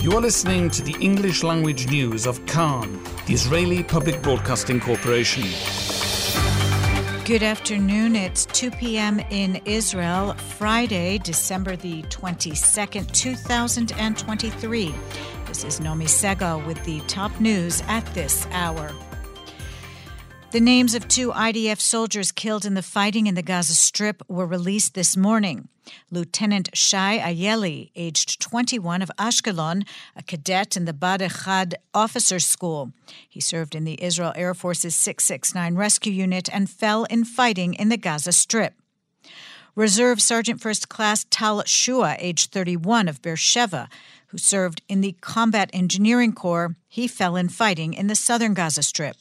You are listening to the English language news of Kan, the Israeli Public Broadcasting Corporation. Good afternoon. It's 2 p.m. in Israel, Friday, December the 22nd, 2023. This is Nomi Segal with the top news at this hour. The names of two IDF soldiers killed in the fighting in the Gaza Strip were released this morning. Lieutenant Shai Ayeli, aged 21 of Ashkelon, a cadet in the Bahad Echad Officers School. He served in the Israel Air Force's 669 Rescue Unit and fell in fighting in the Gaza Strip. Reserve Sergeant First Class Tal Shua, aged 31 of Beersheba, who served in the Combat Engineering Corps, he fell in fighting in the southern Gaza Strip.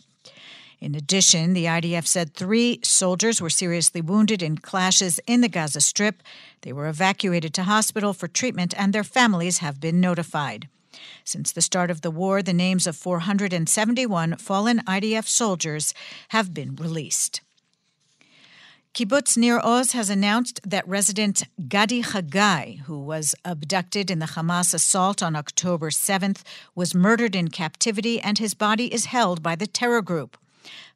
In addition, the IDF said three soldiers were seriously wounded in clashes in the Gaza Strip. They were evacuated to hospital for treatment and their families have been notified. Since the start of the war, the names of 471 fallen IDF soldiers have been released. Kibbutz Nir Oz has announced that resident Gadi Chagai, who was abducted in the Hamas assault on October 7th, was murdered in captivity and his body is held by the terror group.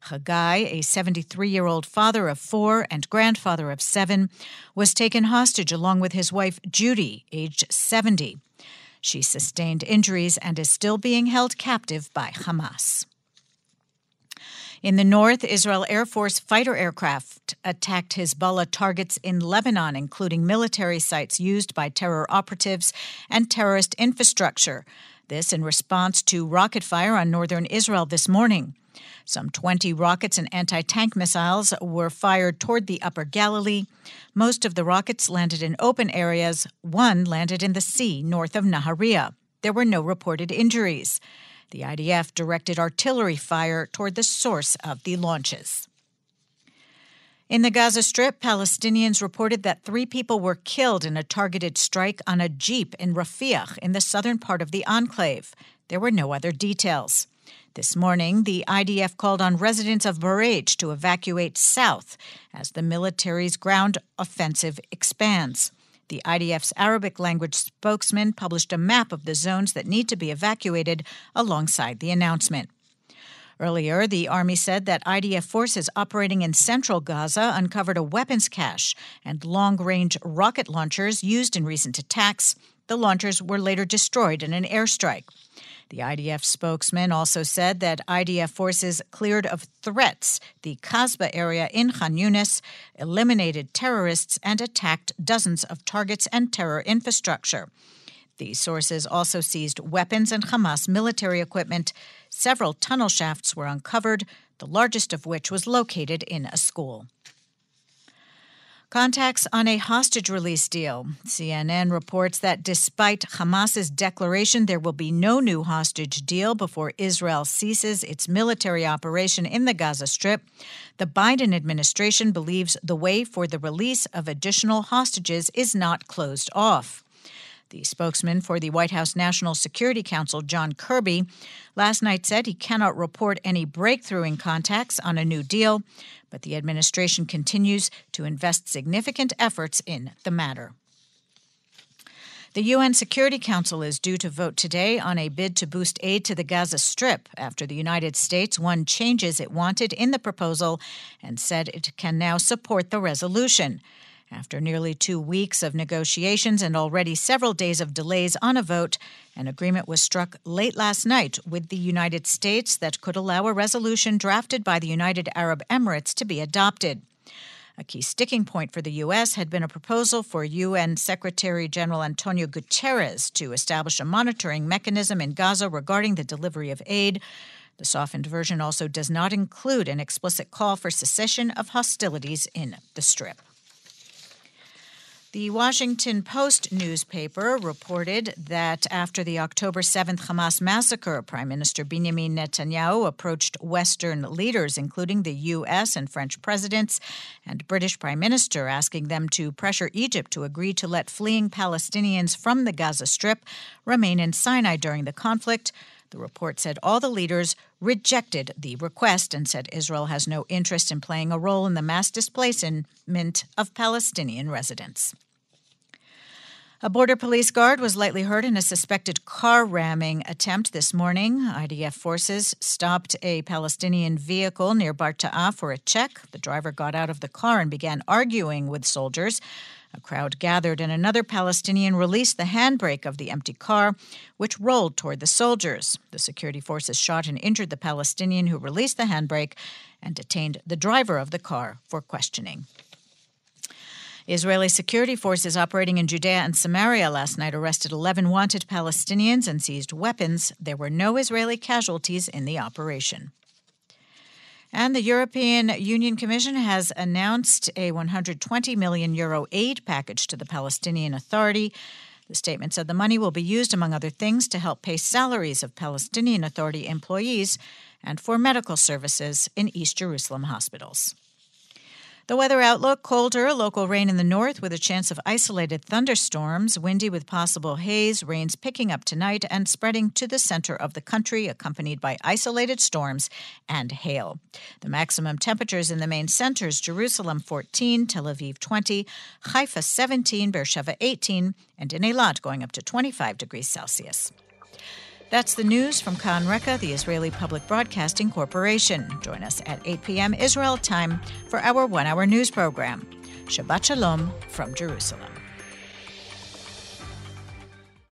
Chagai, a 73 year old father of four and grandfather of seven, was taken hostage along with his wife Judy, aged 70. She sustained injuries and is still being held captive by Hamas. In the north, Israel Air Force fighter aircraft attacked Hezbollah targets in Lebanon, including military sites used by terror operatives and terrorist infrastructure. This in response to rocket fire on northern Israel this morning. Some 20 rockets and anti tank missiles were fired toward the Upper Galilee. Most of the rockets landed in open areas. One landed in the sea north of Nahariya. There were no reported injuries. The IDF directed artillery fire toward the source of the launches. In the Gaza Strip, Palestinians reported that three people were killed in a targeted strike on a jeep in Rafiah in the southern part of the enclave. There were no other details. This morning, the IDF called on residents of Bureij to evacuate south as the military's ground offensive expands. The IDF's Arabic language spokesman published a map of the zones that need to be evacuated alongside the announcement. Earlier, the Army said that IDF forces operating in central Gaza uncovered a weapons cache and long range rocket launchers used in recent attacks. The launchers were later destroyed in an airstrike. The IDF spokesman also said that IDF forces cleared of threats the Kasbah area in Khan Yunis, eliminated terrorists, and attacked dozens of targets and terror infrastructure. These sources also seized weapons and Hamas military equipment. Several tunnel shafts were uncovered, the largest of which was located in a school. Contacts on a hostage release deal. CNN reports that despite Hamas's declaration there will be no new hostage deal before Israel ceases its military operation in the Gaza Strip, the Biden administration believes the way for the release of additional hostages is not closed off. The spokesman for the White House National Security Council, John Kirby, last night said he cannot report any breakthrough in contacts on a new deal, but the administration continues to invest significant efforts in the matter. The UN Security Council is due to vote today on a bid to boost aid to the Gaza Strip after the United States won changes it wanted in the proposal and said it can now support the resolution. After nearly two weeks of negotiations and already several days of delays on a vote, an agreement was struck late last night with the United States that could allow a resolution drafted by the United Arab Emirates to be adopted. A key sticking point for the U.S. had been a proposal for UN Secretary General Antonio Guterres to establish a monitoring mechanism in Gaza regarding the delivery of aid. The softened version also does not include an explicit call for cessation of hostilities in the Strip. The Washington Post newspaper reported that after the October 7th Hamas massacre, Prime Minister Benjamin Netanyahu approached Western leaders, including the U.S. and French presidents and British Prime Minister, asking them to pressure Egypt to agree to let fleeing Palestinians from the Gaza Strip remain in Sinai during the conflict. The report said all the leaders rejected the request and said Israel has no interest in playing a role in the mass displacement of Palestinian residents. A border police guard was lightly hurt in a suspected car ramming attempt this morning. IDF forces stopped a Palestinian vehicle near Barta'a for a check. The driver got out of the car and began arguing with soldiers. A crowd gathered and another Palestinian released the handbrake of the empty car, which rolled toward the soldiers. The security forces shot and injured the Palestinian who released the handbrake and detained the driver of the car for questioning. Israeli security forces operating in Judea and Samaria last night arrested 11 wanted Palestinians and seized weapons. There were no Israeli casualties in the operation. And the European Union Commission has announced a 120 million euro aid package to the Palestinian Authority. The statement said the money will be used, among other things, to help pay salaries of Palestinian Authority employees and for medical services in East Jerusalem hospitals. The weather outlook colder, local rain in the north with a chance of isolated thunderstorms, windy with possible haze, rains picking up tonight and spreading to the center of the country, accompanied by isolated storms and hail. The maximum temperatures in the main centers Jerusalem 14, Tel Aviv 20, Haifa 17, Beersheba 18, and in Eilat going up to 25 degrees Celsius. That's the news from Kan the Israeli Public Broadcasting Corporation. Join us at 8 p.m. Israel time for our one hour news program. Shabbat Shalom from Jerusalem.